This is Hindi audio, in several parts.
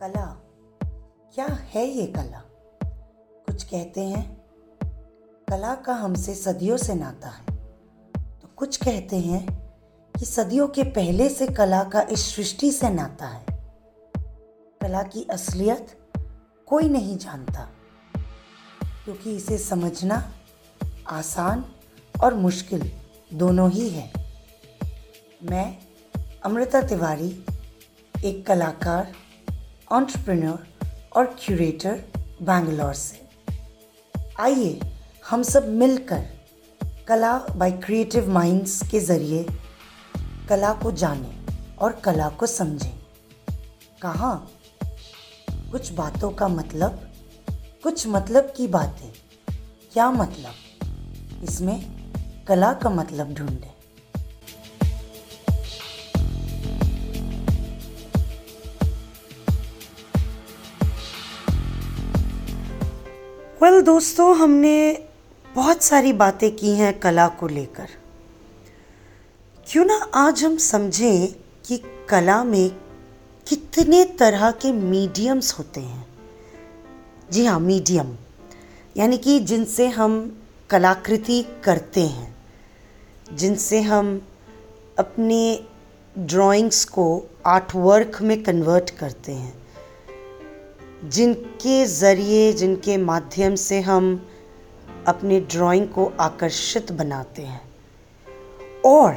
कला? क्या है ये कला? कुछ कहते हैं, कला का हमसे सदियों से नाता है। तो कुछ कहते हैं कि सदियों के पहले से कला का इस सृष्टि से नाता है। कला की असलियत कोई नहीं जानता, क्योंकि इसे समझना आसान और मुश्किल दोनों ही है। मैं अमृता तिवारी, एक कलाकार ऑन्टरप्रेन्योर और क्यूरेटर बैंगलोर से। आइए, हम सब मिलकर कला बाय क्रिएटिव माइंड्स के ज़रिए कला को जानें और कला को समझें। कहाँ? कुछ बातों का मतलब कुछ मतलब की बातें। क्या मतलब? इसमें कला का मतलब ढूंढें। वेल well, दोस्तों हमने बहुत सारी बातें की हैं कला को लेकर। क्यों ना आज हम समझें कि कला में कितने तरह के मीडियम्स होते हैं। जी हाँ मीडियम यानी कि जिनसे हम कलाकृति करते हैं जिनसे हम अपने ड्राइंग्स को आर्ट वर्क में कन्वर्ट करते हैं। जिनके ज़रिए जिनके माध्यम से हम अपने ड्राइंग को आकर्षित बनाते हैं। और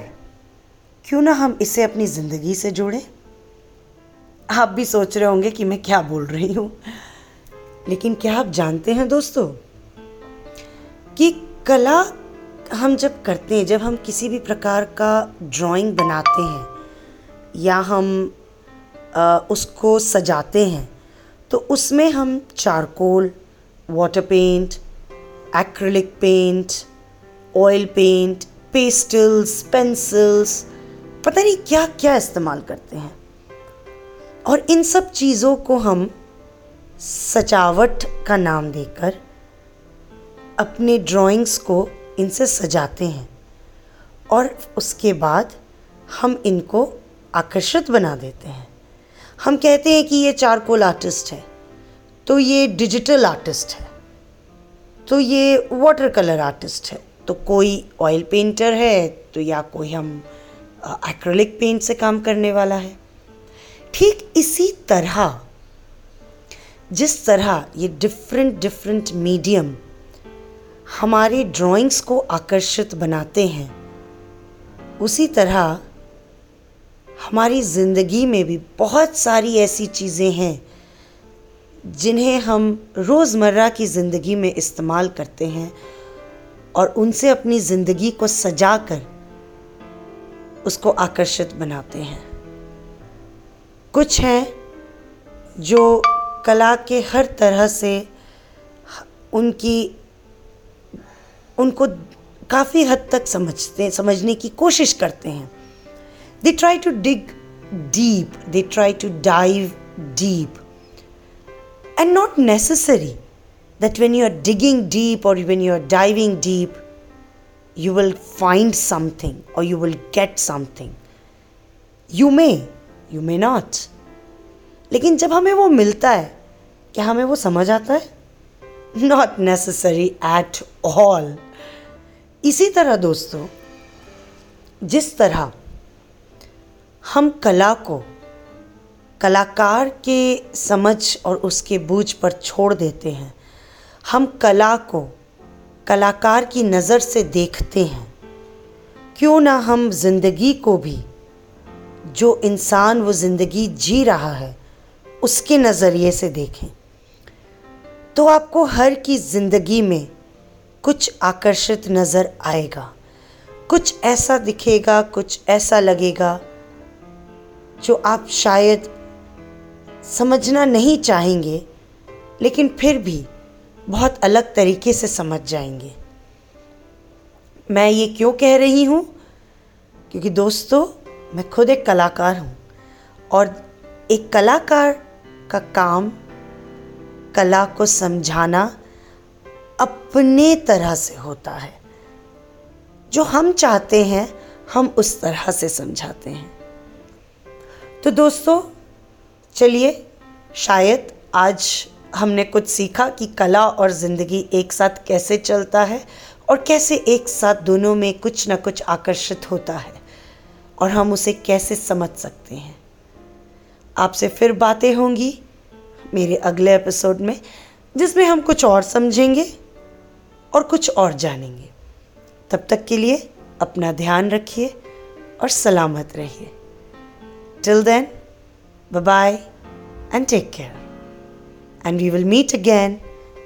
क्यों ना हम इसे अपनी ज़िंदगी से जोड़ें? आप भी सोच रहे होंगे कि मैं क्या बोल रही हूँ। लेकिन क्या आप जानते हैं दोस्तों कि कला हम जब करते हैं जब हम किसी भी प्रकार का ड्राइंग बनाते हैं या हम आ, उसको सजाते हैं तो उसमें हम charcoal water paint acrylic paint oil paint pastels pencils पता नहीं क्या क्या इस्तेमाल करते हैं। और इन सब चीज़ों को हम सजावट का नाम देकर अपने ड्राइंग्स को इनसे सजाते हैं और उसके बाद हम इनको आकर्षित बना देते हैं। हम कहते हैं कि ये चारकोल आर्टिस्ट है तो ये डिजिटल आर्टिस्ट है तो ये वाटर कलर आर्टिस्ट है तो कोई ऑयल पेंटर है तो या कोई हम एक्रेलिक पेंट से काम करने वाला है। ठीक इसी तरह, जिस तरह ये डिफरेंट डिफरेंट मीडियम हमारे ड्राइंग्स को आकर्षित बनाते हैं, उसी तरह हमारी ज़िंदगी में भी बहुत सारी ऐसी चीज़ें हैं, जिन्हें हम रोज़मर्रा की ज़िंदगी में इस्तेमाल करते हैं और उनसे अपनी ज़िंदगी को सजा कर उसको आकर्षित बनाते हैं। कुछ हैं जो कला के हर तरह से उनकी, उनको काफ़ी हद तक समझते, समझने की कोशिश करते हैं। They try to dig deep, they try to dive deep. And not necessary that when you are digging deep or when you are diving deep, you will find something or you will get something. You may, you may not. लेकिन जब हमें वो मिलता है क्या हमें वो समझ आता है नॉट नेसेसरी एट ऑल इसी तरह दोस्तों जिस तरह हम कला को कलाकार के समझ और उसके बूझ पर छोड़ देते हैं। हम कला को कलाकार की नज़र से देखते हैं। क्यों ना हम ज़िंदगी को भी, जो इंसान वो ज़िंदगी जी रहा है, उसके नज़रिए से देखें। तो आपको हर की ज़िंदगी में कुछ आकर्षित नज़र आएगा। कुछ ऐसा दिखेगा, कुछ ऐसा लगेगा जो आप शायद समझना नहीं चाहेंगे, लेकिन फिर भी बहुत अलग तरीके से समझ जाएँगे। मैं ये क्यों कह रही हूँ? क्योंकि दोस्तों, मैं खुद एक कलाकार हूँ और एक कलाकार का काम कला को समझाना अपने तरह से होता है। जो हम चाहते हैं, हम उस तरह से समझाते हैं। तो दोस्तों, चलिए, शायद आज हमने कुछ सीखा कि कला और ज़िंदगी एक साथ कैसे चलता है और कैसे एक साथ दोनों में कुछ ना कुछ आकर्षित होता है और हम उसे कैसे समझ सकते हैं। आपसे फिर बातें होंगी मेरे अगले एपिसोड में, जिसमें हम कुछ और समझेंगे और कुछ और जानेंगे। तब तक के लिए अपना ध्यान रखिए और सलामत रहिए। Till then, bye bye and take care. And we will meet again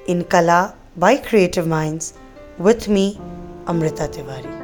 in Kala by Creative Minds with me, Amrita Tiwari.